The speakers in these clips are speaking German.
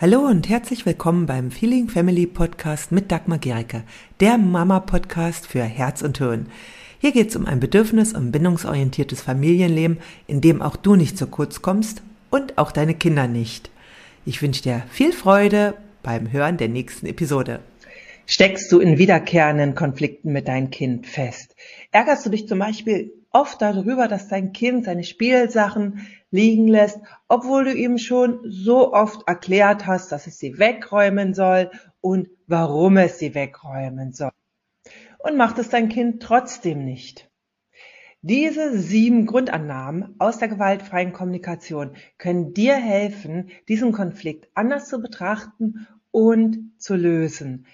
Hallo und herzlich willkommen beim Feeling Family Podcast mit Dagmar Gericke, der Mama-Podcast für Herz und Hirn. Hier geht es um ein bedürfnis- und bindungsorientiertes Familienleben, in dem auch du nicht zu kurz kommst und auch deine Kinder nicht. Ich wünsche dir viel Freude beim Hören der nächsten Episode. Steckst du in wiederkehrenden Konflikten mit deinem Kind fest? Ärgerst du dich zum Beispiel oft darüber, dass dein Kind seine Spielsachen liegen lässt, obwohl du ihm schon so oft erklärt hast, dass es sie wegräumen soll und warum es sie wegräumen soll. Und macht es dein Kind trotzdem nicht. Diese sieben Grundannahmen aus der gewaltfreien Kommunikation können dir helfen, diesen Konflikt anders zu betrachten und zu lösen.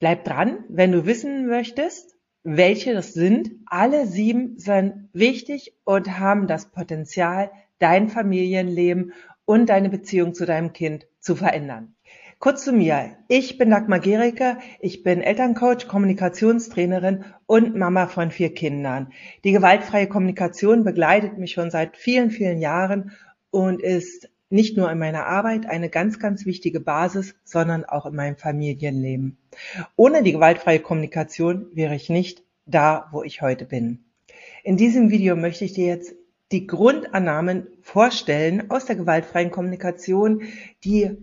Bleib dran, wenn du wissen möchtest, welche das sind. Alle sieben sind wichtig und haben das Potenzial, dein Familienleben und deine Beziehung zu deinem Kind zu verändern. Kurz zu mir. Ich bin Dagmar Gericke. Ich bin Elterncoach, Kommunikationstrainerin und Mama von vier Kindern. Die gewaltfreie Kommunikation begleitet mich schon seit vielen, vielen Jahren und ist nicht nur in meiner Arbeit eine ganz, ganz wichtige Basis, sondern auch in meinem Familienleben. Ohne die gewaltfreie Kommunikation wäre ich nicht da, wo ich heute bin. In diesem Video möchte ich dir jetzt die Grundannahmen vorstellen aus der gewaltfreien Kommunikation, die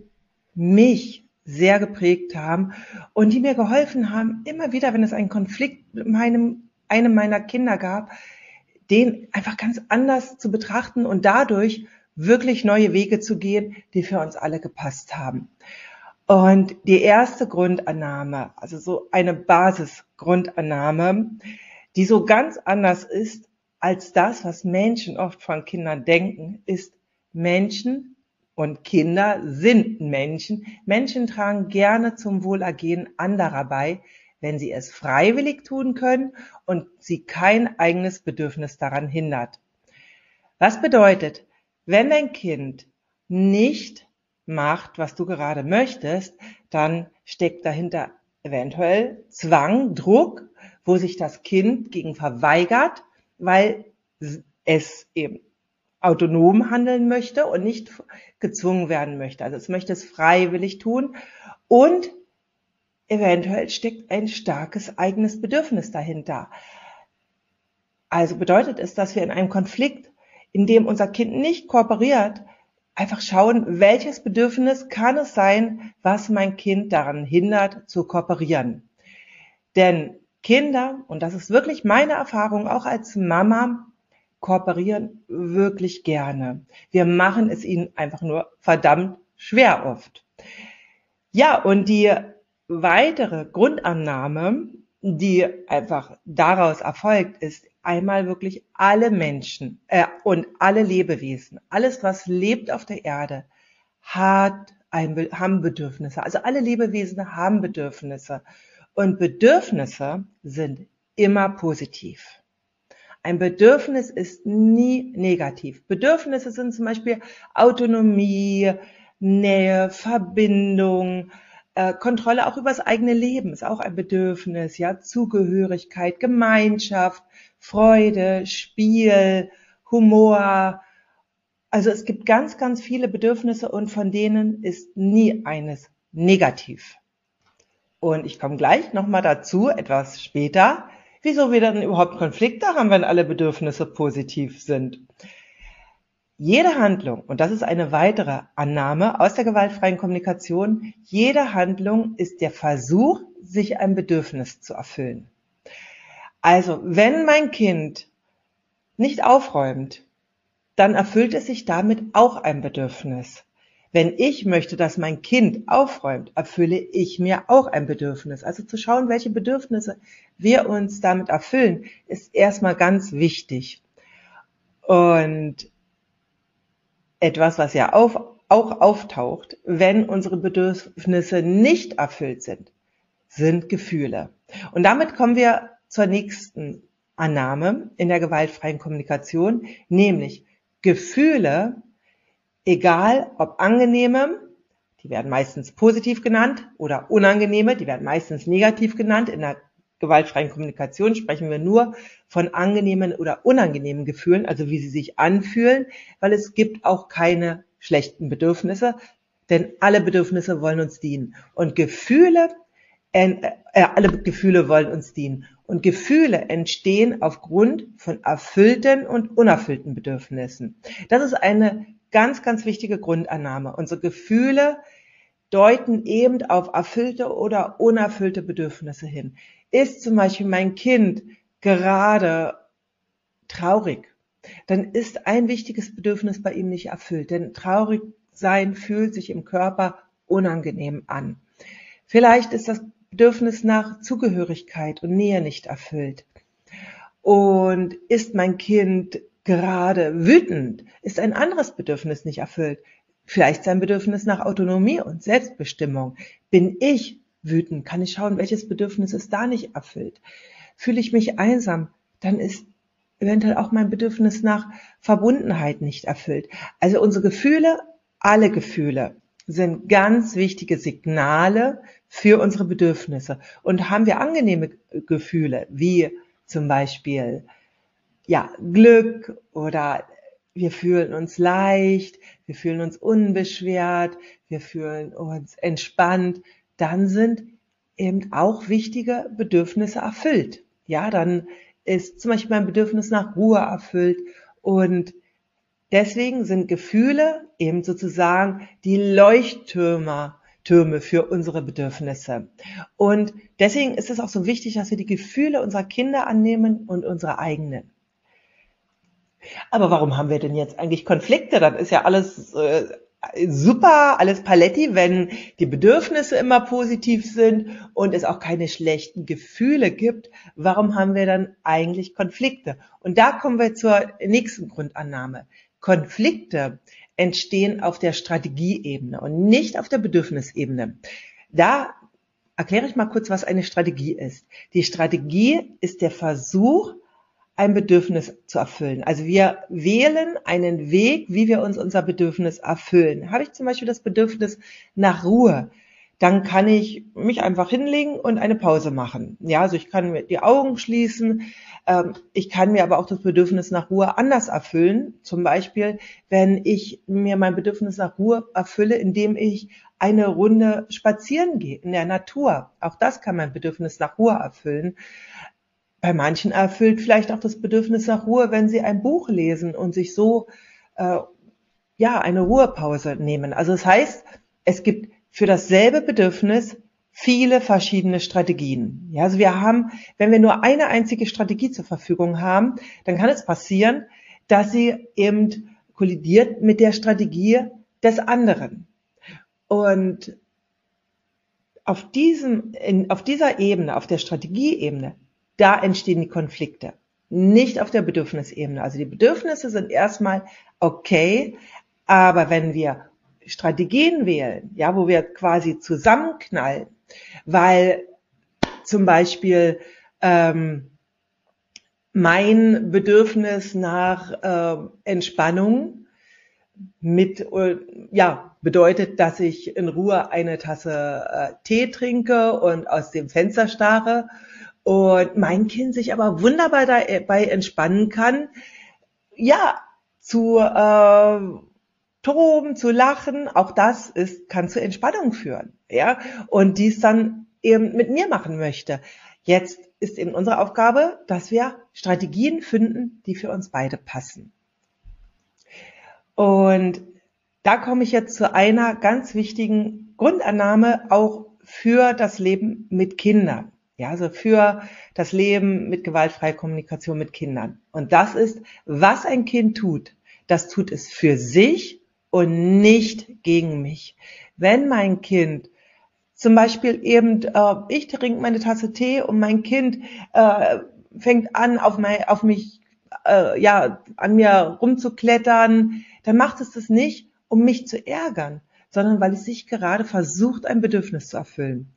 mich sehr geprägt haben und die mir geholfen haben, immer wieder, wenn es einen Konflikt mit meinem, einem meiner Kinder gab, den einfach ganz anders zu betrachten und dadurch wirklich neue Wege zu gehen, die für uns alle gepasst haben. Und die erste Grundannahme, also so eine Basisgrundannahme, die so ganz anders ist als das, was Menschen oft von Kindern denken, ist Menschen und Kinder sind Menschen. Menschen tragen gerne zum Wohlergehen anderer bei, wenn sie es freiwillig tun können und sie kein eigenes Bedürfnis daran hindert. Was bedeutet, wenn dein Kind nicht macht, was du gerade möchtest, dann steckt dahinter eventuell Zwang, Druck, wo sich das Kind gegen verweigert weil es eben autonom handeln möchte und nicht gezwungen werden möchte. Also es möchte es freiwillig tun und eventuell steckt ein starkes eigenes Bedürfnis dahinter. Also bedeutet es, dass wir in einem Konflikt, in dem unser Kind nicht kooperiert, einfach schauen, welches Bedürfnis kann es sein, was mein Kind daran hindert, zu kooperieren. Denn Kinder, und das ist wirklich meine Erfahrung, auch als Mama, kooperieren wirklich gerne. Wir machen es ihnen einfach nur verdammt schwer oft. Ja, und die weitere Grundannahme, die einfach daraus erfolgt, ist einmal wirklich alle Menschen äh, und alle Lebewesen, alles was lebt auf der Erde, hat ein, haben Bedürfnisse. Also alle Lebewesen haben Bedürfnisse. Und Bedürfnisse sind immer positiv. Ein Bedürfnis ist nie negativ. Bedürfnisse sind zum Beispiel Autonomie, Nähe, Verbindung, äh, Kontrolle auch über das eigene Leben ist auch ein Bedürfnis, ja, Zugehörigkeit, Gemeinschaft, Freude, Spiel, Humor. Also es gibt ganz, ganz viele Bedürfnisse und von denen ist nie eines negativ. Und ich komme gleich nochmal dazu, etwas später, wieso wir dann überhaupt Konflikte haben, wenn alle Bedürfnisse positiv sind. Jede Handlung, und das ist eine weitere Annahme aus der gewaltfreien Kommunikation, jede Handlung ist der Versuch, sich ein Bedürfnis zu erfüllen. Also, wenn mein Kind nicht aufräumt, dann erfüllt es sich damit auch ein Bedürfnis. Wenn ich möchte, dass mein Kind aufräumt, erfülle ich mir auch ein Bedürfnis. Also zu schauen, welche Bedürfnisse wir uns damit erfüllen, ist erstmal ganz wichtig. Und etwas, was ja auf, auch auftaucht, wenn unsere Bedürfnisse nicht erfüllt sind, sind Gefühle. Und damit kommen wir zur nächsten Annahme in der gewaltfreien Kommunikation, nämlich Gefühle egal ob angenehme, die werden meistens positiv genannt, oder unangenehme, die werden meistens negativ genannt. In der gewaltfreien Kommunikation sprechen wir nur von angenehmen oder unangenehmen Gefühlen, also wie sie sich anfühlen, weil es gibt auch keine schlechten Bedürfnisse. denn alle Bedürfnisse wollen uns dienen. Und Gefühle, äh, äh, alle Gefühle wollen uns dienen. Und Gefühle entstehen aufgrund von erfüllten und unerfüllten Bedürfnissen. Das ist eine ganz, ganz wichtige Grundannahme. Unsere Gefühle deuten eben auf erfüllte oder unerfüllte Bedürfnisse hin. Ist zum Beispiel mein Kind gerade traurig, dann ist ein wichtiges Bedürfnis bei ihm nicht erfüllt, denn traurig sein fühlt sich im Körper unangenehm an. Vielleicht ist das Bedürfnis nach Zugehörigkeit und Nähe nicht erfüllt. Und ist mein Kind gerade wütend, ist ein anderes Bedürfnis nicht erfüllt. Vielleicht sein Bedürfnis nach Autonomie und Selbstbestimmung. Bin ich wütend, kann ich schauen, welches Bedürfnis ist da nicht erfüllt. Fühle ich mich einsam, dann ist eventuell auch mein Bedürfnis nach Verbundenheit nicht erfüllt. Also unsere Gefühle, alle Gefühle sind ganz wichtige Signale für unsere Bedürfnisse. Und haben wir angenehme Gefühle, wie zum Beispiel ja, Glück oder wir fühlen uns leicht, wir fühlen uns unbeschwert, wir fühlen uns entspannt, dann sind eben auch wichtige Bedürfnisse erfüllt. Ja, dann ist zum Beispiel mein Bedürfnis nach Ruhe erfüllt und deswegen sind Gefühle eben sozusagen die Leuchttürme Türme für unsere Bedürfnisse. Und deswegen ist es auch so wichtig, dass wir die Gefühle unserer Kinder annehmen und unsere eigenen. Aber warum haben wir denn jetzt eigentlich Konflikte? Dann ist ja alles äh, super, alles Paletti, wenn die Bedürfnisse immer positiv sind und es auch keine schlechten Gefühle gibt. Warum haben wir dann eigentlich Konflikte? Und da kommen wir zur nächsten Grundannahme. Konflikte entstehen auf der Strategieebene und nicht auf der Bedürfnisebene. Da erkläre ich mal kurz, was eine Strategie ist. Die Strategie ist der Versuch, ein Bedürfnis zu erfüllen. Also wir wählen einen Weg, wie wir uns unser Bedürfnis erfüllen. Habe ich zum Beispiel das Bedürfnis nach Ruhe, dann kann ich mich einfach hinlegen und eine Pause machen. Ja, also ich kann mir die Augen schließen. Ähm, ich kann mir aber auch das Bedürfnis nach Ruhe anders erfüllen. Zum Beispiel, wenn ich mir mein Bedürfnis nach Ruhe erfülle, indem ich eine Runde spazieren gehe in der Natur. Auch das kann mein Bedürfnis nach Ruhe erfüllen. Bei manchen erfüllt vielleicht auch das Bedürfnis nach Ruhe, wenn sie ein Buch lesen und sich so äh, ja eine Ruhepause nehmen. Also das heißt, es gibt für dasselbe Bedürfnis viele verschiedene Strategien. Ja, also wir haben, wenn wir nur eine einzige Strategie zur Verfügung haben, dann kann es passieren, dass sie eben kollidiert mit der Strategie des anderen. Und auf diesem, in, auf dieser Ebene, auf der Strategieebene, da entstehen die Konflikte. Nicht auf der Bedürfnisebene. Also die Bedürfnisse sind erstmal okay, aber wenn wir Strategien wählen, ja, wo wir quasi zusammenknallen, weil zum Beispiel ähm, mein Bedürfnis nach äh, Entspannung mit äh, ja bedeutet, dass ich in Ruhe eine Tasse äh, Tee trinke und aus dem Fenster starre und mein Kind sich aber wunderbar dabei entspannen kann, ja, zu äh, toben, zu lachen, auch das ist, kann zu Entspannung führen, ja, und dies dann eben mit mir machen möchte. Jetzt ist eben unsere Aufgabe, dass wir Strategien finden, die für uns beide passen. Und da komme ich jetzt zu einer ganz wichtigen Grundannahme auch für das Leben mit Kindern. Ja, also für das Leben mit gewaltfreier Kommunikation mit Kindern. Und das ist, was ein Kind tut. Das tut es für sich und nicht gegen mich. Wenn mein Kind zum Beispiel eben, äh, ich trinke meine Tasse Tee und mein Kind äh, fängt an, auf, mein, auf mich, äh, ja, an mir rumzuklettern, dann macht es das nicht, um mich zu ärgern, sondern weil es sich gerade versucht, ein Bedürfnis zu erfüllen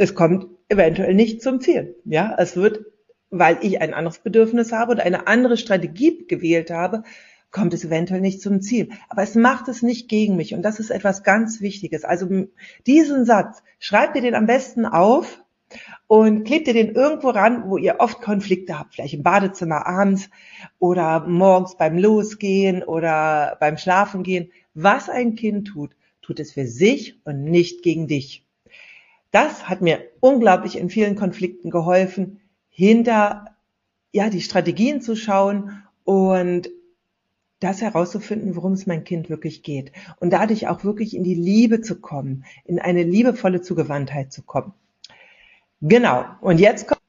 es kommt eventuell nicht zum Ziel. Ja, es wird, weil ich ein anderes Bedürfnis habe oder eine andere Strategie gewählt habe, kommt es eventuell nicht zum Ziel. Aber es macht es nicht gegen mich. Und das ist etwas ganz Wichtiges. Also diesen Satz, schreibt ihr den am besten auf und klebt ihr den irgendwo ran, wo ihr oft Konflikte habt. Vielleicht im Badezimmer abends oder morgens beim Losgehen oder beim Schlafengehen. Was ein Kind tut, tut es für sich und nicht gegen dich. Das hat mir unglaublich in vielen Konflikten geholfen, hinter ja die Strategien zu schauen und das herauszufinden, worum es mein Kind wirklich geht und dadurch auch wirklich in die Liebe zu kommen, in eine liebevolle Zugewandtheit zu kommen. Genau. Und jetzt kommt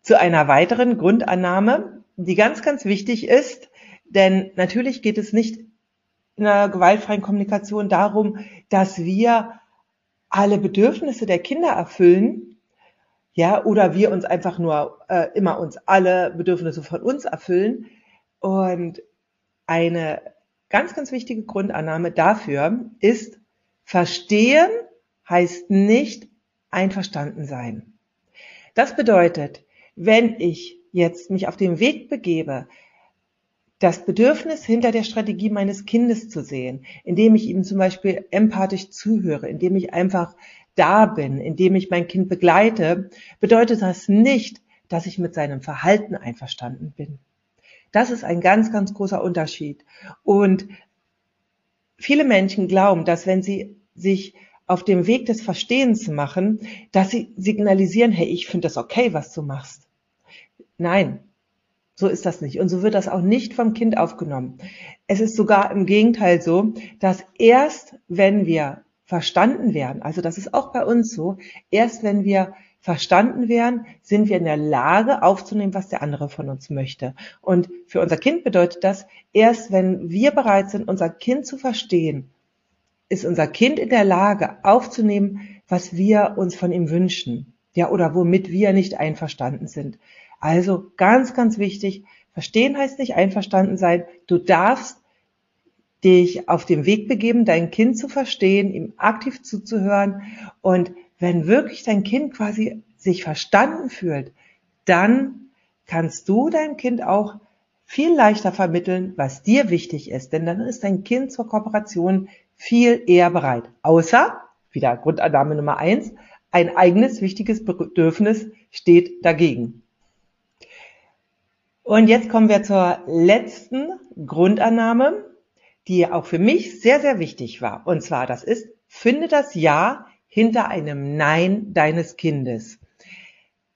zu einer weiteren Grundannahme, die ganz, ganz wichtig ist, denn natürlich geht es nicht in einer gewaltfreien Kommunikation darum, dass wir alle Bedürfnisse der Kinder erfüllen, ja, oder wir uns einfach nur äh, immer uns alle Bedürfnisse von uns erfüllen. Und eine ganz, ganz wichtige Grundannahme dafür ist, verstehen heißt nicht einverstanden sein. Das bedeutet, wenn ich jetzt mich auf den Weg begebe, das Bedürfnis hinter der Strategie meines Kindes zu sehen, indem ich ihm zum Beispiel empathisch zuhöre, indem ich einfach da bin, indem ich mein Kind begleite, bedeutet das nicht, dass ich mit seinem Verhalten einverstanden bin. Das ist ein ganz, ganz großer Unterschied. Und viele Menschen glauben, dass wenn sie sich auf dem Weg des Verstehens machen, dass sie signalisieren, hey, ich finde das okay, was du machst. Nein, so ist das nicht. Und so wird das auch nicht vom Kind aufgenommen. Es ist sogar im Gegenteil so, dass erst wenn wir verstanden werden, also das ist auch bei uns so, erst wenn wir verstanden werden, sind wir in der Lage aufzunehmen, was der andere von uns möchte. Und für unser Kind bedeutet das, erst wenn wir bereit sind, unser Kind zu verstehen, ist unser Kind in der Lage aufzunehmen, was wir uns von ihm wünschen. Ja, oder womit wir nicht einverstanden sind. Also ganz, ganz wichtig, verstehen heißt nicht einverstanden sein. Du darfst dich auf den Weg begeben, dein Kind zu verstehen, ihm aktiv zuzuhören und wenn wirklich dein Kind quasi sich verstanden fühlt, dann kannst du deinem Kind auch viel leichter vermitteln, was dir wichtig ist, denn dann ist dein Kind zur Kooperation viel eher bereit. Außer, wieder Grundannahme Nummer eins, ein eigenes wichtiges Bedürfnis steht dagegen. Und jetzt kommen wir zur letzten Grundannahme, die auch für mich sehr, sehr wichtig war. Und zwar, das ist, finde das Ja hinter einem Nein deines Kindes.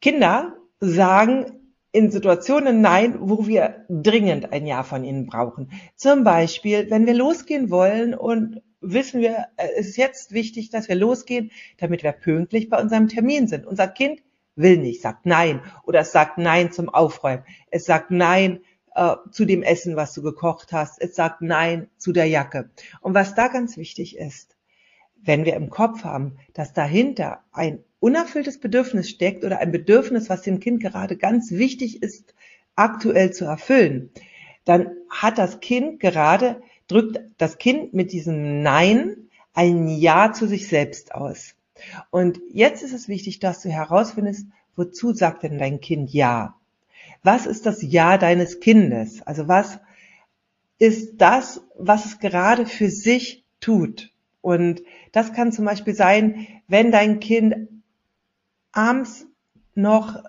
Kinder sagen in Situationen Nein, wo wir dringend ein Ja von ihnen brauchen. Zum Beispiel, wenn wir losgehen wollen und wissen wir, es ist jetzt wichtig, dass wir losgehen, damit wir pünktlich bei unserem Termin sind. Unser Kind will nicht, sagt Nein oder es sagt Nein zum Aufräumen. Es sagt Nein äh, zu dem Essen, was du gekocht hast. Es sagt Nein zu der Jacke. Und was da ganz wichtig ist, wenn wir im Kopf haben, dass dahinter ein unerfülltes Bedürfnis steckt oder ein Bedürfnis, was dem Kind gerade ganz wichtig ist, aktuell zu erfüllen, dann hat das Kind gerade, drückt das Kind mit diesem Nein ein Ja zu sich selbst aus. Und jetzt ist es wichtig, dass du herausfindest, wozu sagt denn dein Kind Ja? Was ist das Ja deines Kindes? Also was ist das, was es gerade für sich tut? Und das kann zum Beispiel sein, wenn dein Kind abends noch,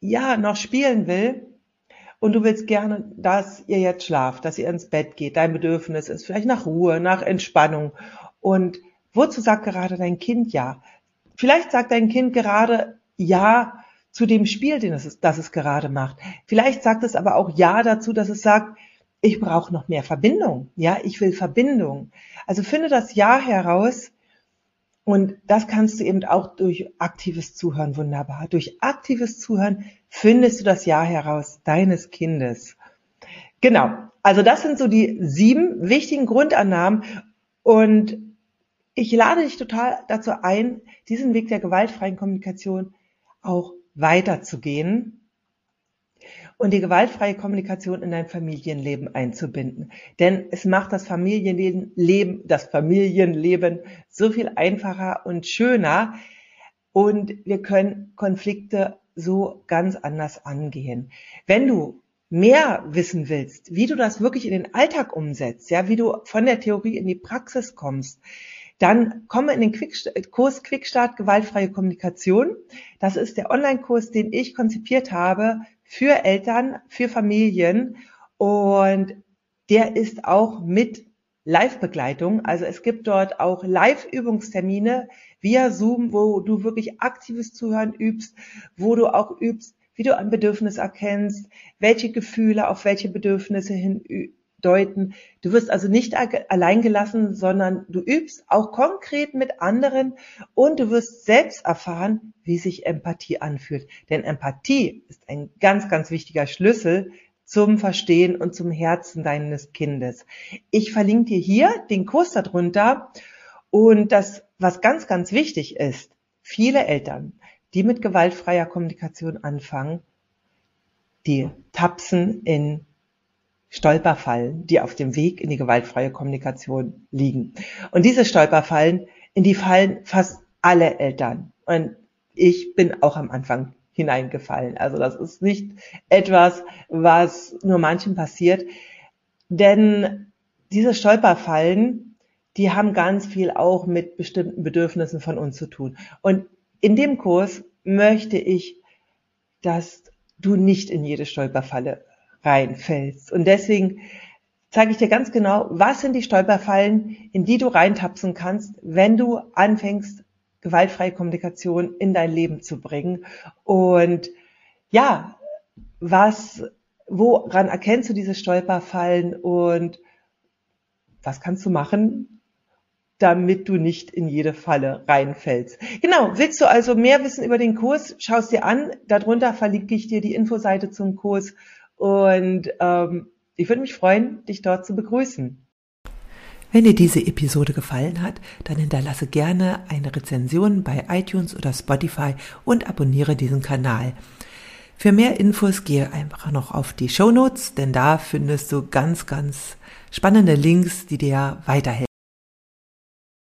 ja, noch spielen will und du willst gerne, dass ihr jetzt schlaft, dass ihr ins Bett geht. Dein Bedürfnis ist vielleicht nach Ruhe, nach Entspannung. Und wozu sagt gerade dein Kind ja? Vielleicht sagt dein Kind gerade ja zu dem Spiel, den es, das es gerade macht. Vielleicht sagt es aber auch ja dazu, dass es sagt, ich brauche noch mehr Verbindung. Ja, ich will Verbindung. Also finde das Ja heraus. Und das kannst du eben auch durch aktives Zuhören wunderbar. Durch aktives Zuhören findest du das Ja heraus deines Kindes. Genau. Also das sind so die sieben wichtigen Grundannahmen. Und ich lade dich total dazu ein, diesen Weg der gewaltfreien Kommunikation auch weiterzugehen und die gewaltfreie Kommunikation in dein Familienleben einzubinden. Denn es macht das Familienleben, das Familienleben so viel einfacher und schöner und wir können Konflikte so ganz anders angehen. Wenn du mehr wissen willst, wie du das wirklich in den Alltag umsetzt, ja, wie du von der Theorie in die Praxis kommst, dann komme in den Kurs Quickstart gewaltfreie Kommunikation. Das ist der Online-Kurs, den ich konzipiert habe für Eltern, für Familien und der ist auch mit Live-Begleitung. Also es gibt dort auch Live-Übungstermine via Zoom, wo du wirklich aktives Zuhören übst, wo du auch übst, wie du ein Bedürfnis erkennst, welche Gefühle auf welche Bedürfnisse hindeuten. Du wirst also nicht allein gelassen, sondern du übst auch konkret mit anderen und du wirst selbst erfahren, wie sich Empathie anfühlt. Denn Empathie ist ein ganz, ganz wichtiger Schlüssel zum Verstehen und zum Herzen deines Kindes. Ich verlinke dir hier den Kurs darunter und das, was ganz, ganz wichtig ist, viele Eltern, die mit gewaltfreier Kommunikation anfangen, die tapsen in Stolperfallen, die auf dem Weg in die gewaltfreie Kommunikation liegen. Und diese Stolperfallen, in die fallen fast alle Eltern. Und ich bin auch am Anfang hineingefallen. Also das ist nicht etwas, was nur manchen passiert. Denn diese Stolperfallen, die haben ganz viel auch mit bestimmten Bedürfnissen von uns zu tun. Und in dem Kurs möchte ich, dass du nicht in jede Stolperfalle reinfällst. Und deswegen zeige ich dir ganz genau, was sind die Stolperfallen, in die du reintapsen kannst, wenn du anfängst, gewaltfreie Kommunikation in dein Leben zu bringen. Und ja, was, woran erkennst du diese Stolperfallen und was kannst du machen, damit du nicht in jede Falle reinfällst. Genau, willst du also mehr wissen über den Kurs, schau es dir an. Darunter verlinke ich dir die Infoseite zum Kurs und ähm, ich würde mich freuen, dich dort zu begrüßen. Wenn dir diese Episode gefallen hat, dann hinterlasse gerne eine Rezension bei iTunes oder Spotify und abonniere diesen Kanal. Für mehr Infos gehe einfach noch auf die Show Notes, denn da findest du ganz, ganz spannende Links, die dir weiterhelfen.